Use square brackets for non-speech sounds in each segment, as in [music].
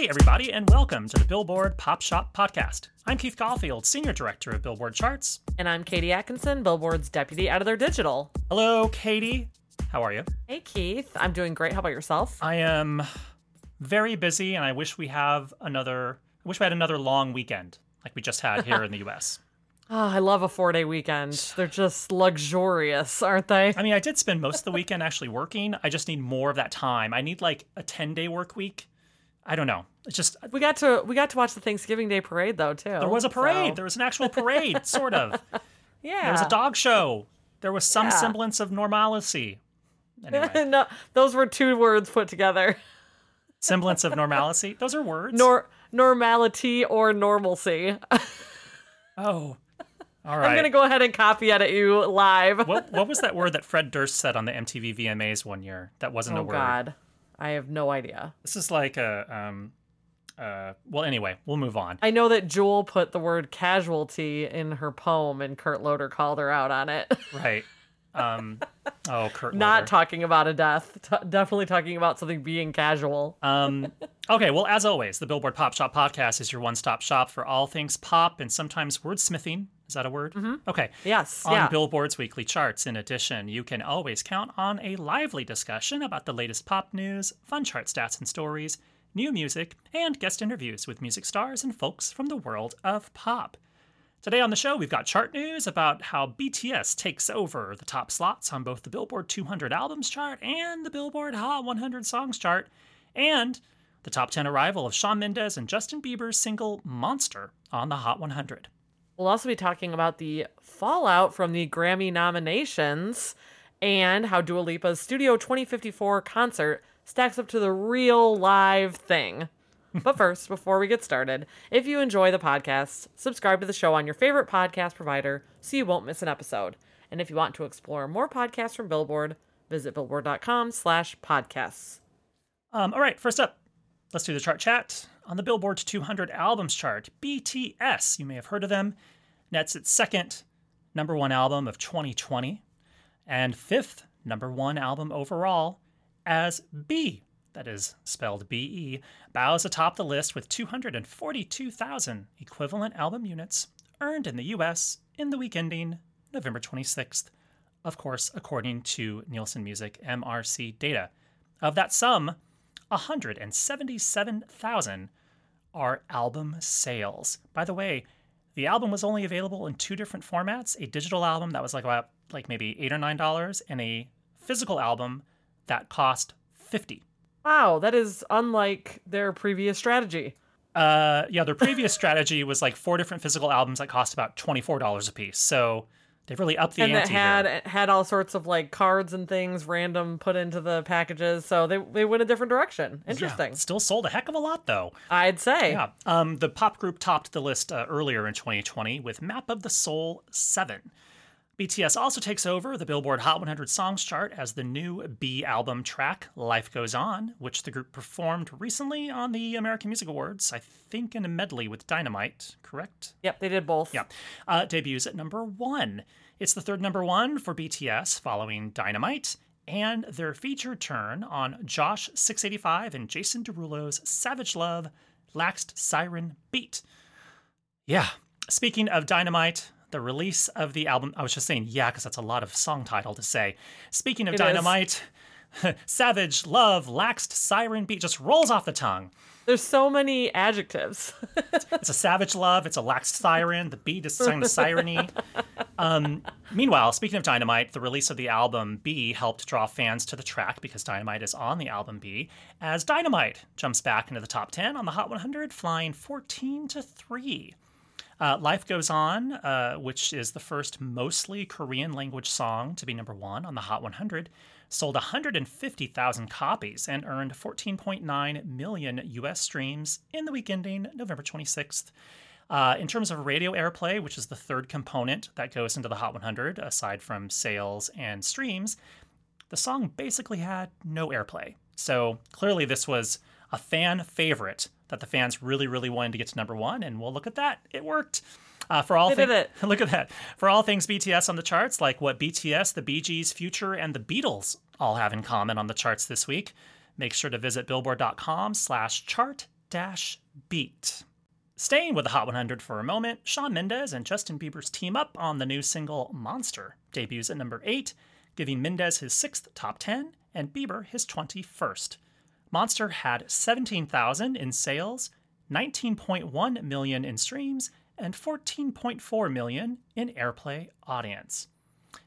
Hey, everybody, and welcome to the Billboard Pop Shop Podcast. I'm Keith Caulfield, Senior Director of Billboard Charts. And I'm Katie Atkinson, Billboard's Deputy Editor Digital. Hello, Katie. How are you? Hey, Keith. I'm doing great. How about yourself? I am very busy, and I wish we have another. I wish we had another long weekend like we just had here in the [laughs] U.S. Oh, ah, I love a four day weekend. They're just luxurious, aren't they? I mean, I did spend most of the weekend actually working. I just need more of that time. I need like a 10 day work week. I don't know. It's just We got to we got to watch the Thanksgiving Day parade though too. there was a parade. so- There was an actual parade, sort of. [laughs] yeah. There was a dog show. There was some Yeah. semblance of normalcy. Anyway, [laughs] no, those were two words put together. [laughs] semblance of normalcy. Those are words. Nor normality or normalcy. oh, all right. I'm gonna go ahead and copy edit you live. what what was that word that Fred Durst said on the MTV VMAs one year? That wasn't oh, a word? oh word. God, I have no idea. This is like a um uh well anyway, we'll move on. I know that Jewel put the word casualty in her poem, and Kurt Loder called her out on it. [laughs] Right. Um oh Kurt Not Loder. talking about a death. T- definitely talking about something being casual. Um, [laughs] okay, well, as always, the Billboard Pop Shop podcast is your one stop shop for all things pop and sometimes wordsmithing. Is that a word? Mm-hmm. Okay. yes. On yeah. Billboard's weekly charts. In addition, you can always count on a lively discussion about the latest pop news, fun chart stats and stories, new music, and guest interviews with music stars and folks from the world of pop. Today on the show, we've got chart news about how BTS takes over the top slots on both the Billboard 200 Albums chart and the Billboard Hot 100 Songs chart, and the top 10 arrival of Shawn Mendes and Justin Bieber's single Monster on the Hot 100. We'll also be talking about the fallout from the Grammy nominations and how Dua Lipa's Studio 2054 concert stacks up to the real live thing. but first, before we get started, if you enjoy the podcast, subscribe to the show on your favorite podcast provider so you won't miss an episode. And if you want to explore more podcasts from Billboard, visit billboard.com slash podcasts. Um, all right, first up, let's do the chart chat. On the Billboard 200 Albums chart, BTS, you may have heard of them, nets its second number one album of 2020 and fifth number one album overall as B, that is spelled B E, bows atop the list with 242,000 equivalent album units earned in the US in the week ending November 26th, of course, according to Nielsen Music MRC data. Of that sum, 177,000 are album sales. By the way, the album was only available in two different formats: a digital album that was like about like maybe eight or nine dollars, and a physical album that cost fifty. Wow, that is unlike their previous strategy. Uh, yeah, their previous [laughs] strategy was like four different physical albums that cost about twenty four dollars a piece. So they've really upped the and ante had here. had all sorts of like cards and things random put into the packages so they they went a different direction interesting Yeah, still sold a heck of a lot though. i'd say Yeah. Um, the pop group topped the list uh, earlier in 2020 with Map of the Soul 7. BTS also takes over the Billboard Hot 100 Songs chart as the new B album track, Life Goes On, which the group performed recently on the American Music Awards, I think in a medley with Dynamite, correct? yep they did both Yeah. Uh, debuts at number one. It's the third number one for BTS following Dynamite and their featured turn on Jawsh 685 and Jason Derulo's Savage Love Laxed Siren Beat. Yeah. Speaking of Dynamite, the release of the album, I was just saying, yeah, because that's a lot of song title to say. Speaking of It. Dynamite, [laughs] Savage Love Laxed Siren Beat just rolls off the tongue. there's so many adjectives [laughs] It's a savage love. It's a laxed siren. The beat is sung the sireny. Um, meanwhile, speaking of Dynamite, the release of the album B helped draw fans to the track because Dynamite is on the album B. As Dynamite jumps back into the top 10 on the Hot 100, flying 14 to 3. Uh, Life Goes On, uh, which is the first mostly Korean language song to be number one on the Hot 100, sold 150,000 copies and earned 14.9 million US streams in the week ending November 26th. Uh, in terms of radio airplay, which is the third component that goes into the Hot 100, aside from sales and streams, the song basically had no airplay. So clearly, this was a fan favorite that the fans really, really wanted to get to number one. And well, look at that, it worked. Uh, for all They did thi- look at that. For all things BTS on the charts, like what BTS, the Bee Gees, Future, and the Beatles all have in common on the charts this week, make sure to visit billboard.com slash chart dash beat. Staying with the Hot 100 for a moment, Shawn Mendes and Justin Bieber's team up on the new single Monster debuts at number 8, giving Mendes his sixth top 10 and Bieber his 21st. Monster had 17,000 in sales, 19.1 million in streams, and 14.4 million in airplay audience.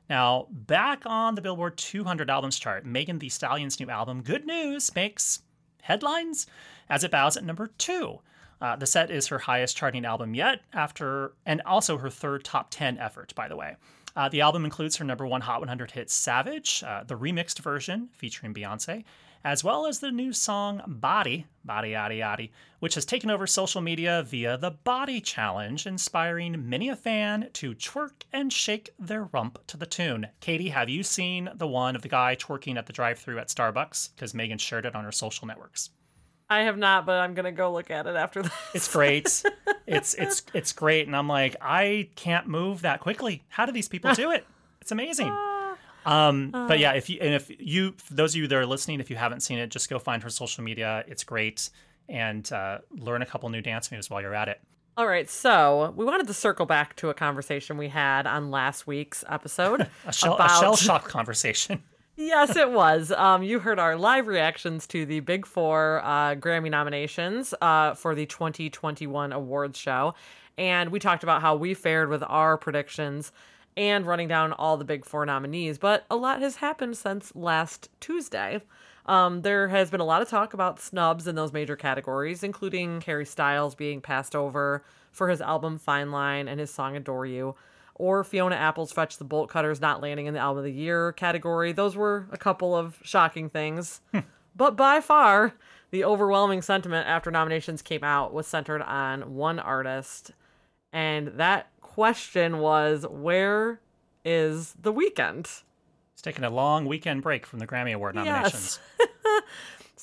Now, back on the Billboard 200 albums chart, Megan Thee Stallion's new album, Good News, makes headlines as it bows at number two. Uh, the set is her highest charting album yet, after and also her third top 10 effort, by the way. Uh, the album includes her number one Hot 100 hit Savage, uh, the remixed version featuring Beyonce, as well as the new song Body, Body Yaddy Yaddy, which has taken over social media via the Body Challenge, inspiring many a fan to twerk and shake their rump to the tune. Katie, have you seen the one of the guy twerking at the drive through at Starbucks? Because Megan shared it on her social networks. I have not, but I'm gonna go look at it after this. It's great. [laughs] it's it's it's great, and I'm like, I can't move that quickly. How do these people do it? It's amazing. Ah. Um, but yeah, if you and if you, those of you that are listening, if you haven't seen it, just go find her social media. It's great, and uh, learn a couple new dance moves while you're at it. All right, so we wanted to circle back to a conversation we had on last week's episode [laughs] A shell, about a shell shock conversation. [laughs] yes, it was. Um, you heard our live reactions to the Big Four uh, Grammy nominations uh, for the 2021 awards show, and we talked about how we fared with our predictions and running down all the Big Four nominees. But a lot has happened since last Tuesday. Um, there has been a lot of talk about snubs in those major categories, including Harry Styles being passed over for his album Fine Line and his song Adore You, or Fiona Apple's Fetch the Bolt Cutters not landing in the Album of the Year category. Those were a couple of shocking things. [laughs] but by far, the overwhelming sentiment after nominations came out was centered on one artist, and that question was where is the Weeknd? He's taking a long weekend break from the Grammy Award nominations. Yes. [laughs]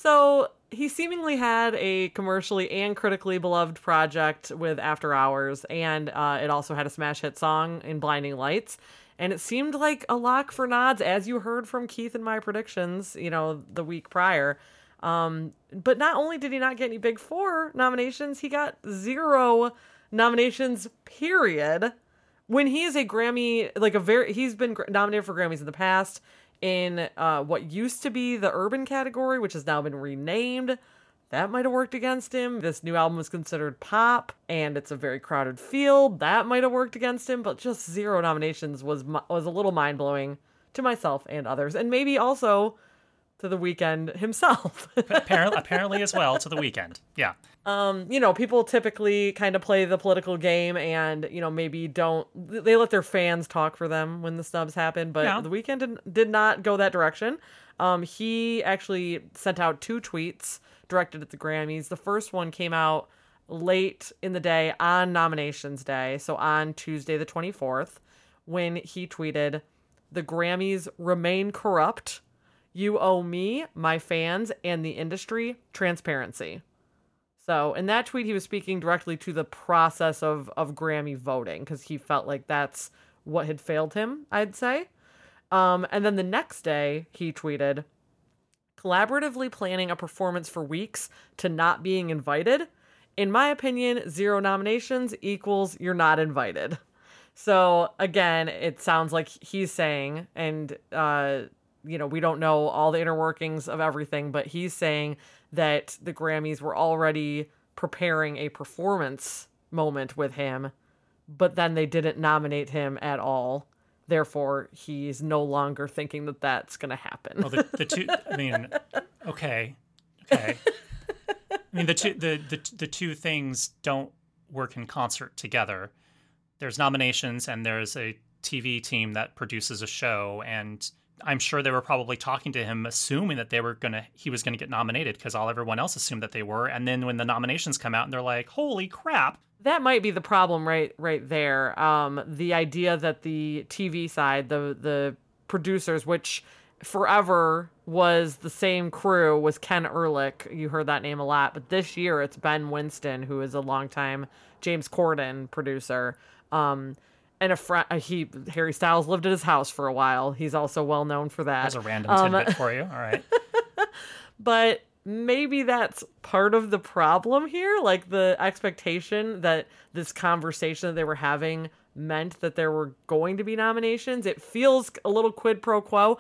So he seemingly had a commercially and critically beloved project with After Hours, and uh, it also had a smash hit song in Blinding Lights. And it seemed like a lock for nods, as you heard from Keith and my predictions, you know, the week prior. Um, but not only did he not get any Big Four nominations, he got zero nominations, period. When he is a Grammy, like a very, he's been nominated for Grammys in the past in uh, what used to be the urban category, which has now been renamed. That might have worked against him. This new album is considered pop, and it's a very crowded field. That might have worked against him, but just zero nominations was was a little mind blowing to myself and others, and maybe also to the Weeknd himself. [laughs] apparently, apparently as well to the Weeknd. Yeah. um, you know, people typically kind of play the political game and, you know, maybe don't, they let their fans talk for them when the snubs happen, but Yeah. the Weeknd did, did not go that direction. Um, he actually sent out two tweets directed at the Grammys. The first one came out late in the day on nominations day, so on Tuesday, the 24th, when he tweeted, The Grammys remain corrupt. You owe me, my fans, and the industry transparency. So in that tweet, he was speaking directly to the process of of Grammy voting because he felt like that's what had failed him. I'd say. Um, and then the next day, he tweeted, collaboratively planning a performance for weeks to not being invited. In my opinion, zero nominations equals you're not invited. So again, it sounds like he's saying, and uh, you know, we don't know all the inner workings of everything, but he's saying that the Grammys were already preparing a performance moment with him, but then they didn't nominate him at all. Therefore, he's no longer thinking that that's going to happen. Well, the, the two. [laughs] I mean, okay, okay. I mean, the two the, the the two things don't work in concert together. There's nominations, and there's a TV team that produces a show, and I'm sure they were probably talking to him, assuming that they were gonna he was gonna get nominated because all everyone else assumed that they were. And then when the nominations come out, and they're like, "Holy crap!" that might be the problem right right there um the idea that the tv side the the producers which forever was the same crew was ken ehrlich you heard that name a lot but this year it's ben winston who is a longtime james corden producer um and a friend he harry styles lived at his house for a while he's also well known for that As a random Um, tidbit for you. All right. [laughs] but maybe that's part of the problem here. Like the expectation that this conversation that they were having meant that there were going to be nominations. It feels a little quid pro quo,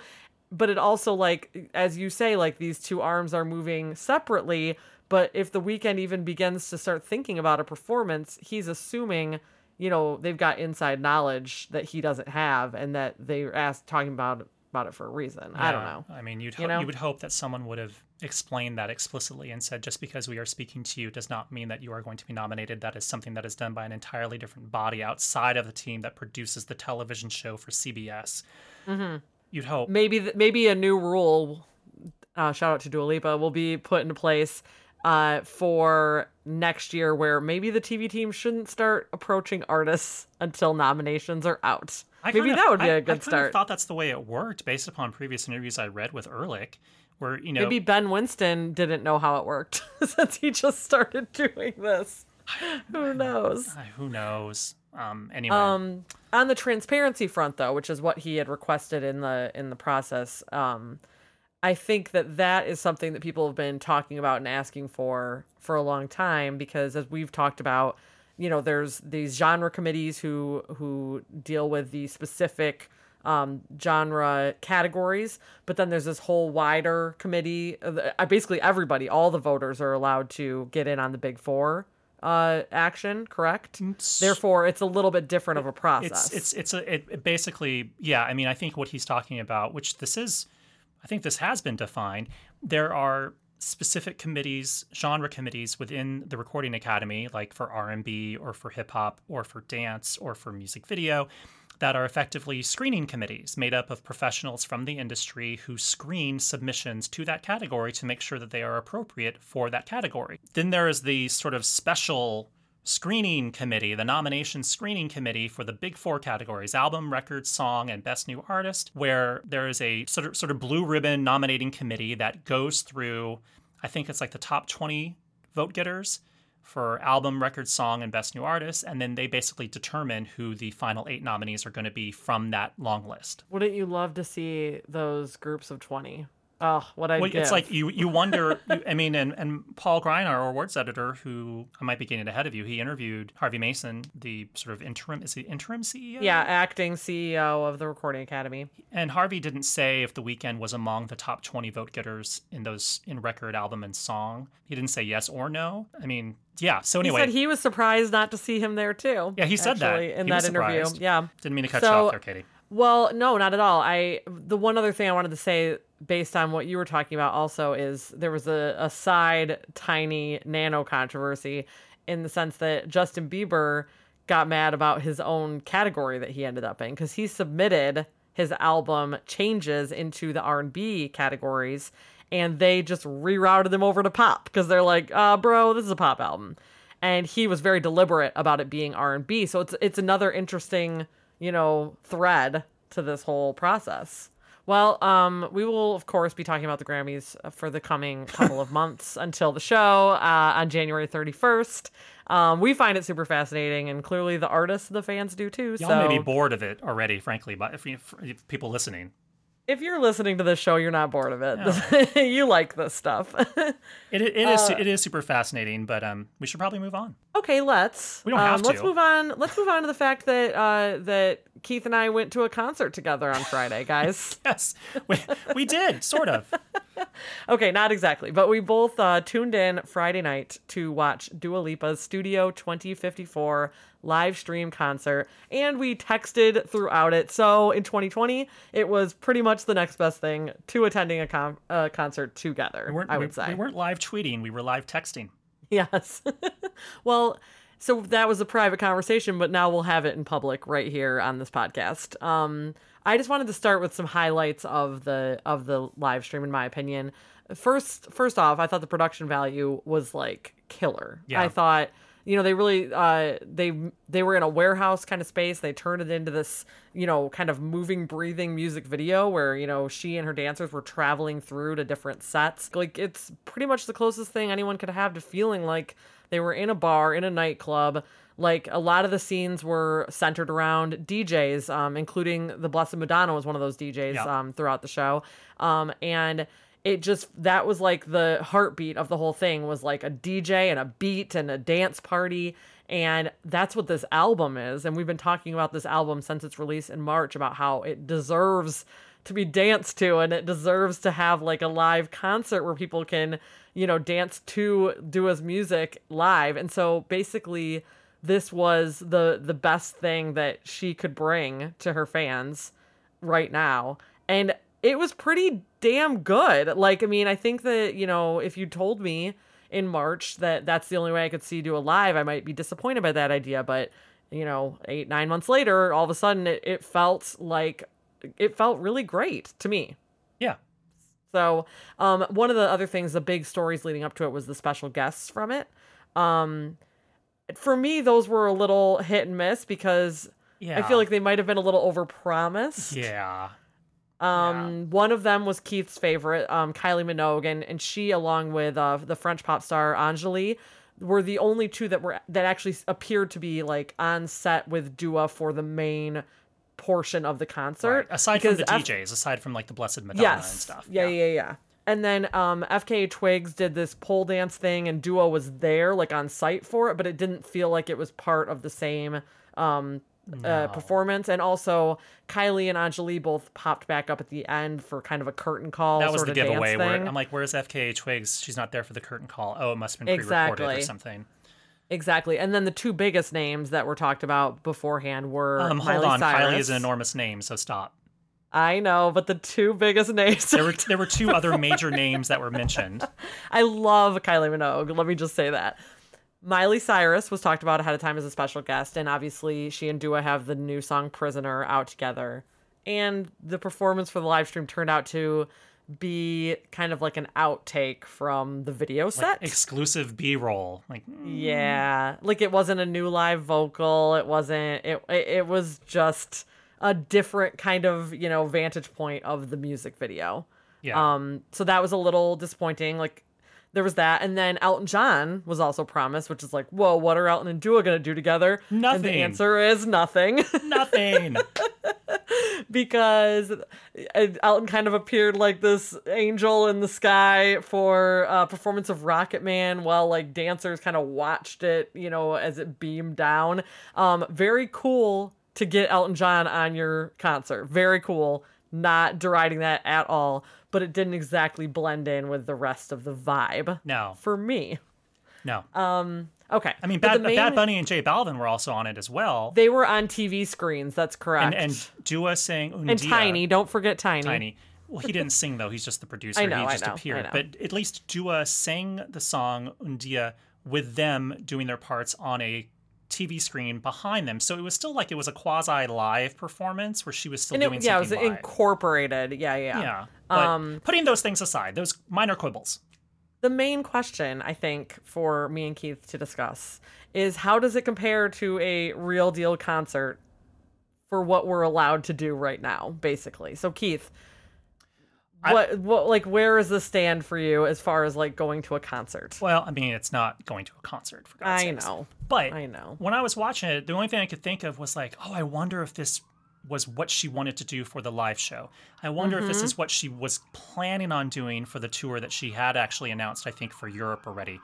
but it also, like, as you say, like these two arms are moving separately. But if the Weeknd even begins to start thinking about a performance, he's assuming you know they've got inside knowledge that he doesn't have and that they're asked talking about about it for a reason i don't know I mean, you'd You know? you would hope that someone would have explained that explicitly and said, just because we are speaking to you does not mean that you are going to be nominated. That is something that is done by an entirely different body outside of the team that produces the television show for CBS. Mm-hmm. You'd hope. maybe th- maybe a new rule uh, shout out to Dua Lipa will be put into place uh, for next year where maybe the TV team shouldn't start approaching artists until nominations are out. I maybe kind of- that would be I- a I good of start. thought that's the way it worked based upon previous interviews I read with Ehrlich, where you know Maybe Ben Winston didn't know how it worked [laughs] since he just started [laughs] doing this. Who knows? who knows. Um, anyway, Um, on the transparency front, though, which is what he had requested in the in the process, um, I think that that is something that people have been talking about and asking for for a long time because, as we've talked about, you know, there's these genre committees who who deal with the specific um, genre categories, but then there's this whole wider committee. uh, Basically, everybody, all the voters, are allowed to get in on the Big Four uh, action. Correct. Therefore, it's a little bit different of a process. it's it's it's a it, it basically yeah i mean i think what he's talking about which this is i think this has been defined there are specific committees genre committees within the recording academy like for r&b or for hip hop or for dance or for music video that are effectively screening committees made up of professionals from the industry who screen submissions to that category to make sure that they are appropriate for that category. Then there is the sort of special screening committee, the nomination screening committee for the big four categories album, record, song, and best new artist, where there is a sort of, sort of blue ribbon nominating committee that goes through, I think it's like the top 20 vote getters for album, record, song, and best new artist. And then they basically determine who the final eight nominees are going to be from that long list. Wouldn't you love to see those groups of 20? Oh, what I'd Well, give. it's like you you wonder. [laughs] you, I mean, and, and Paul Grein, our awards editor, who I might be getting ahead of you, he interviewed Harvey Mason, the sort of interim is he interim CEO? yeah, acting CEO of the Recording Academy. And Harvey didn't say if the Weeknd was among the top twenty vote getters in those in record, album, and song. He didn't say yes or no. I mean, yeah. So He anyway, said he was surprised not to see him there too. Yeah, he said that. in He that interview. Yeah. didn't mean to cut you off there, Katie. Well, no, not at all. I the one other thing I wanted to say based on what you were talking about also is there was a, a side tiny nano controversy in the sense that Justin Bieber got mad about his own category that he ended up in because he submitted his album changes into the R&B categories and they just rerouted them over to pop because they're like, uh, bro, this is a pop album. And he was very deliberate about it being R&B. So it's it's another interesting you know, thread to this whole process. Well, um, we will of course be talking about the Grammys for the coming couple of [laughs] months until the show uh, on January 31st. Um, we find it super fascinating, and clearly the artists, the fans do too. Y'all so may be bored of it already, frankly, but if, you, if people listening, if you're listening to this show, you're not bored of it. [laughs] you like this stuff. it, it is Uh, it is super fascinating. But um, we should probably move on. Okay, let's. We don't have um, Let's move on. Let's move on to the fact that uh, that Keith and I went to a concert together on Friday, guys. [laughs] Yes, we, we did sort of. [laughs] Okay, not exactly, but we both uh, tuned in Friday night to watch Dua Lipa's Studio 2054 live stream concert, and we texted throughout it. So in 2020, it was pretty much the next best thing to attending a con- uh, concert together. We I would we, say we weren't live tweeting. We were live texting. [laughs] yes. well. So that was a private conversation, but now we'll have it in public right here on this podcast. Um, I just wanted to start with some highlights of the of the live stream, in my opinion. First, first off, I thought the production value was like killer. Yeah. I thought, you know, they really uh, they they were in a warehouse kind of space. They turned it into this, you know, kind of moving, breathing music video where you know she and her dancers were traveling through to different sets. Like it's pretty much the closest thing anyone could have to feeling like they were in a bar in a nightclub. Like a lot of the scenes were centered around DJs, um, including the Blessed Madonna was one of those DJs um, throughout the show, um, and it just that was like the heartbeat of the whole thing was like a DJ and a beat and a dance party. And that's what this album is. And we've been talking about this album since its release in March about how it deserves to be danced to and it deserves to have like a live concert where people can you know dance to Dua's music live. And so basically this was the the best thing that she could bring to her fans right now. And it was pretty damn good. Like, I mean, I think that, you know, if you told me in March that that's the only way I could see Dua live, I might be disappointed by that idea. But, you know, eight, nine months later, all of a sudden it, it felt like it felt really great to me. Yeah. So, um, one of the other things, the big stories leading up to it was the special guests from it. Um, for me, those were a little hit and miss because Yeah. I feel like they might have been a little overpromised. Yeah. Um, one of them was Keith's favorite, um, Kylie Minogue, and, and she, along with uh, the French pop star Angèle, were the only two that were that actually appeared to be like on set with Dua for the main portion of the concert. Right. Aside from the F- DJs, aside from like the Blessed Madonna yes, and stuff. Yeah, yeah, yeah. And then um, FKA Twigs did this pole dance thing, and Dua was there, like on site for it, but it didn't feel like it was part of the same um, uh, performance. And also, Kylie and Angèle both popped back up at the end for kind of a curtain call. That was sort the of giveaway where. I'm like, where's FKA Twigs? She's not there for the curtain call. Oh, it must have been pre-recorded or Exactly. something. exactly. And then the two biggest names that were talked about beforehand were Um, hold Miley on, Cyrus. Kylie is an enormous name, so stop. I know, but the two biggest [laughs] names. There were there were two other major names that were mentioned. [laughs] I love Kylie Minogue. Let me just say that. Miley Cyrus was talked about ahead of time as a special guest, and obviously she and Dua have the new song "Prisoner" out together. And the performance for the live stream turned out to be kind of like an outtake from the video set. Exclusive B-roll. Like yeah, like it wasn't a new live vocal. It wasn't. It it, it was just a different kind of you know vantage point of the music video. yeah. Um, so that was a little disappointing. Like there was that, and then Elton John was also promised, which is like, whoa, what are Elton and Dua gonna do together? And Nothing. the answer is nothing, Nothing. [laughs] because uh, Elton kind of appeared like this angel in the sky for a performance of Rocket Man, while like dancers kind of watched it, you know, as it beamed down. Um, very cool to get Elton John on your concert. Very cool. Not deriding that at all, but it didn't exactly blend in with the rest of the vibe No. for me. No. Um okay. I mean, Bad, main- Bad Bunny and J Balvin were also on it as well. They were on TV screens. That's correct. and and Dua sang Un Día. And Tainy. Don't forget Tainy. Tainy. Well, he didn't sing though. He's just the producer. I know, he I just know, I appeared. know. But at least Dua sang the song Un Día with them doing their parts on a TV screen behind them. So it was still like it was a quasi live performance where she was still And doing it, yeah, it was live. incorporated. Yeah, yeah. yeah. But Um, putting those things aside, those minor quibbles. The main question, I think, for me and Keith to discuss is how does it compare to a real deal concert for what we're allowed to do right now, basically? So, Keith, I- what, what, like, where is the stand for you as far as like going to a concert? Well, I mean, it's not going to a concert for God's sake. I sakes. know. But I know. when I was watching it, the only thing I could think of was like, oh, I wonder if this was what she wanted to do for the live show. I wonder if Mm-hmm. this is what she was planning on doing for the tour that she had actually announced, I think, for Europe already.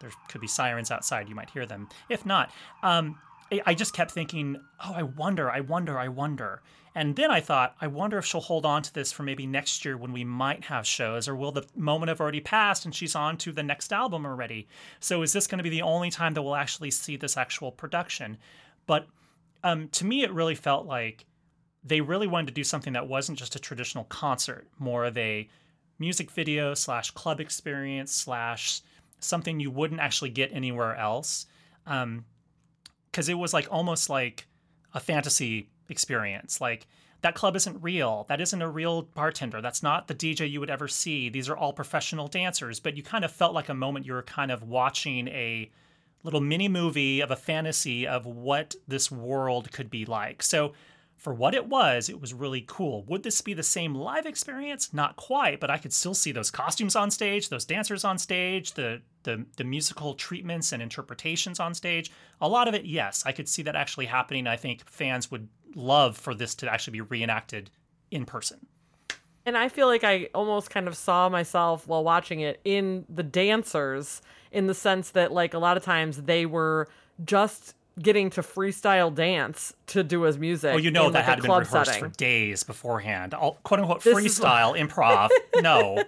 There could be sirens outside. You might hear them. If not, um, I- just kept thinking, oh, I wonder, I wonder, I wonder. And then I thought, I wonder if she'll hold on to this for maybe next year when we might have shows, or will the moment have already passed and she's on to the next album already? So is this going to be the only time that we'll actually see this actual production? But um, to me, it really felt like they really wanted to do something that wasn't just a traditional concert, more of a music video slash club experience slash something you wouldn't actually get anywhere else. Um, because it was like almost like a fantasy experience. Like that club isn't real. That isn't a real bartender. That's not the DJ you would ever see. These are all professional dancers. But you kind of felt like a moment you were kind of watching a little mini movie of a fantasy of what this world could be like. So for what it was, it was really cool. Would this be the same live experience? Not quite, but I could still see those costumes on stage, those dancers on stage, the the, the musical treatments and interpretations on stage. A lot of it, yes, I could see that actually happening. I think fans would love for this to actually be reenacted in person. And I feel like I almost kind of saw myself while watching it in the dancers in the sense that like a lot of times they were just getting to freestyle dance to Dua's music. Well, you know in, that like, had been rehearsed setting. for days beforehand. All, quote unquote This is freestyle [laughs] improv. No.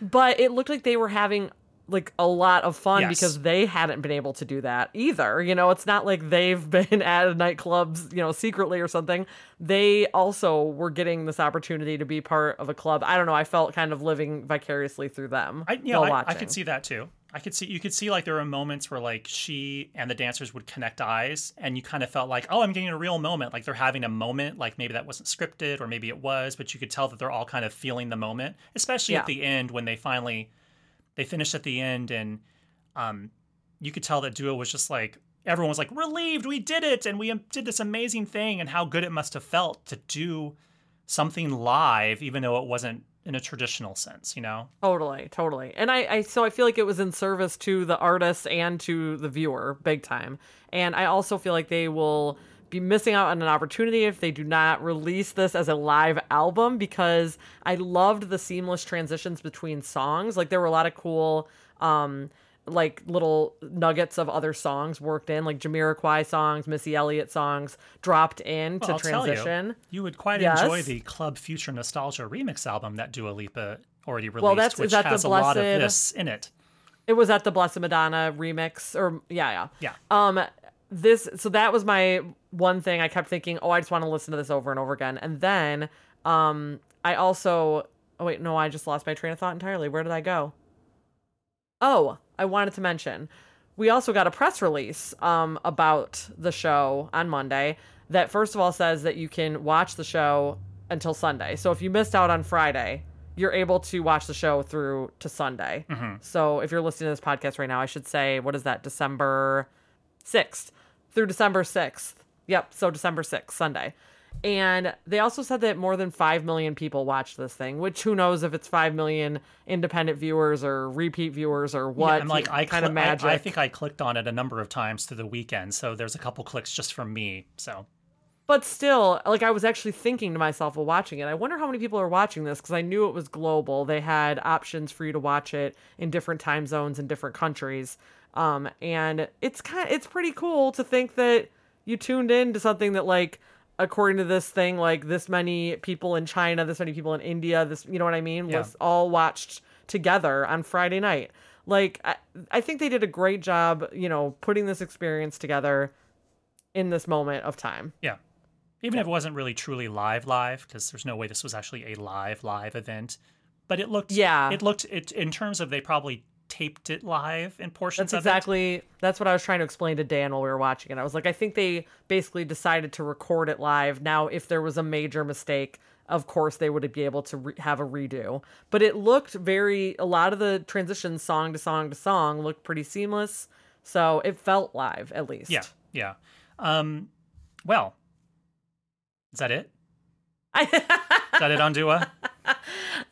But it looked like they were having like a lot of fun Yes. because they hadn't been able to do that either. You know, it's not like they've [laughs] been at nightclubs, you know, secretly or something. They also were getting this opportunity to be part of a club. I don't know. I felt kind of living vicariously through them I, you know, I. I could see that too. I could see you could see like there were moments where like she and the dancers would connect eyes, and you kind of felt like, oh, I'm getting a real moment. Like they're having a moment. Like maybe that wasn't scripted, or maybe it was, but you could tell that they're all kind of feeling the moment, especially Yeah. at the end when they finally they finished at the end, and um, you could tell that Dua was just like everyone was like relieved, we did it, and we um, did this amazing thing, and how good it must have felt to do something live, even though it wasn't in a traditional sense, you know. Totally, totally. And I, I so I feel like it was in service to the artist and to the viewer, big time. And I also feel like they will be missing out on an opportunity if they do not release this as a live album because I loved the seamless transitions between songs. Like there were a lot of cool um like little nuggets of other songs worked in, like Jamiroquai songs, Missy Elliott songs dropped in to I'll tell transition. you, you would quite Yes. enjoy the Club Future Nostalgia remix album that Dua Lipa already released, Well, that's- which that has a lot of this in it. It was at the Blessed Madonna remix, or yeah, yeah. Yeah. Um, this so that was my one thing. I kept thinking, oh, I just want to listen to this over and over again. And then, um, I also, oh wait, no, I just lost my train of thought entirely. Where did I go? Oh, I wanted to mention, we also got a press release, um, about the show on Monday that first of all says that you can watch the show until Sunday. So if you missed out on Friday, you're able to watch the show through to Sunday. So if you're listening to this podcast right now, I should say, what is that, December 6th through December 6th. Yep, so December 6th, Sunday. And they also said that more than 5 million people watched this thing, which who knows if it's 5 million independent viewers or repeat viewers or what Yeah, I'm like, I kind of cli- I- I, think I clicked on it a number of times through the weekend, so there's a couple clicks just from me. So But still, like I was actually thinking to myself while watching it, I wonder how many people are watching this because I knew it was global. They had options for you to watch it in different time zones in different countries. Um, and it's kind of, it's pretty cool to think that you tuned in to something that like according to this thing like this many people in China, this many people in India, this you know what I mean, Yeah. was all watched together on Friday night. Like I, I think they did a great job, you know, putting this experience together in this moment of time. yeah, even if it wasn't really truly live, live, because there's no way this was actually a live, live event, but it looked, Yeah. it looked, it in terms of they probably taped it live in portions That's of it. exactly that's what I was trying to explain to Dan while we were watching it. I was like, I think they basically decided to record it live. Now, if there was a major mistake, of course they would be able to re- have a redo. But it looked very a lot of the transitions song to song to song looked pretty seamless. So it felt live at least. Yeah, yeah. Um, well, is that it? [laughs] Is that it on Dua?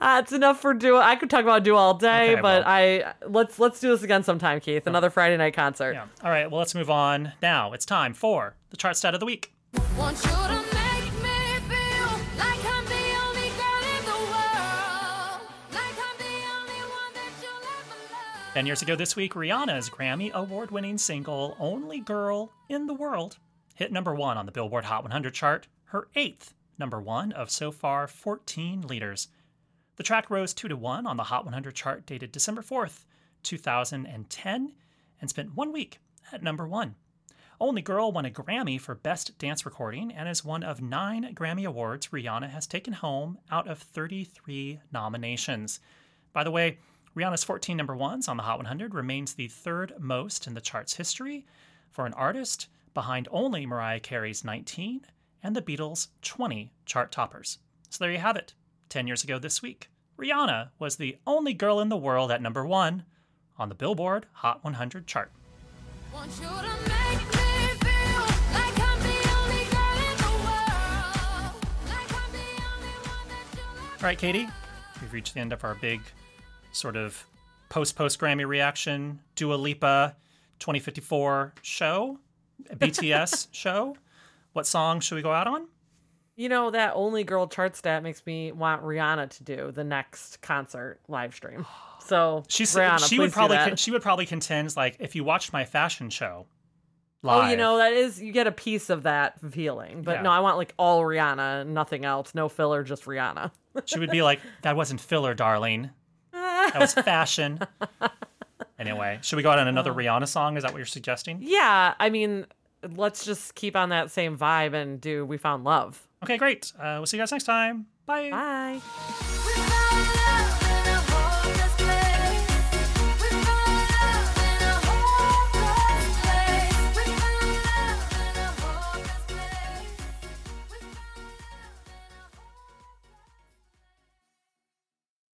Uh, it's enough for Dua. I could talk about Dua all day, Okay, but well. I let's let's do this again sometime, Keith. Another Friday night concert. Yeah. All right. Well, let's move on now. It's time for the chart stat of the week. Want you to make me feel like I'm the only girl in the world. Like I'm the only one that you'll ever love. Ten years ago this week, Rihanna's Grammy award winning single, Only Girl in the World, hit number one on the Billboard Hot 100 chart, her eighth number one of so far 14 leaders. The track rose 2 to 1 on the Hot 100 chart dated December 4th, 2010, and spent one week at number one. Only Girl won a Grammy for Best Dance Recording and is one of nine Grammy Awards Rihanna has taken home out of 33 nominations. By the way, Rihanna's 14 number ones on the Hot 100 remains the third most in the chart's history for an artist, behind only Mariah Carey's 19 and the Beatles' 20 chart toppers. So there you have it. 10 years ago this week, Rihanna was the only girl in the world at number one on the Billboard Hot 100 chart. Want you to make me feel like I'm the only girl in the world. Like I'm the only one that All right, Katie, we've reached the end of our big sort of post post Grammy reaction Dua Lipa 2054 show, [laughs] BTS show. What song should we go out on? You know, that only girl chart stat makes me want Rihanna to do the next concert live stream. [sighs] So She's Rihanna, she would probably con- she would probably contend like if you watched my fashion show Oh, you know, that is you get a piece of that feeling. But Yeah. no, I want like all Rihanna, nothing else, no filler, just Rihanna. [laughs] she would be like, "That wasn't filler, darling. That was [laughs] fashion." anyway, should we go out on another uh. Rihanna song? Is that what you're suggesting? Yeah, I mean, let's just keep on that same vibe and do We Found Love. Okay, great. Uh, we'll see you guys next time. Bye. Bye. We found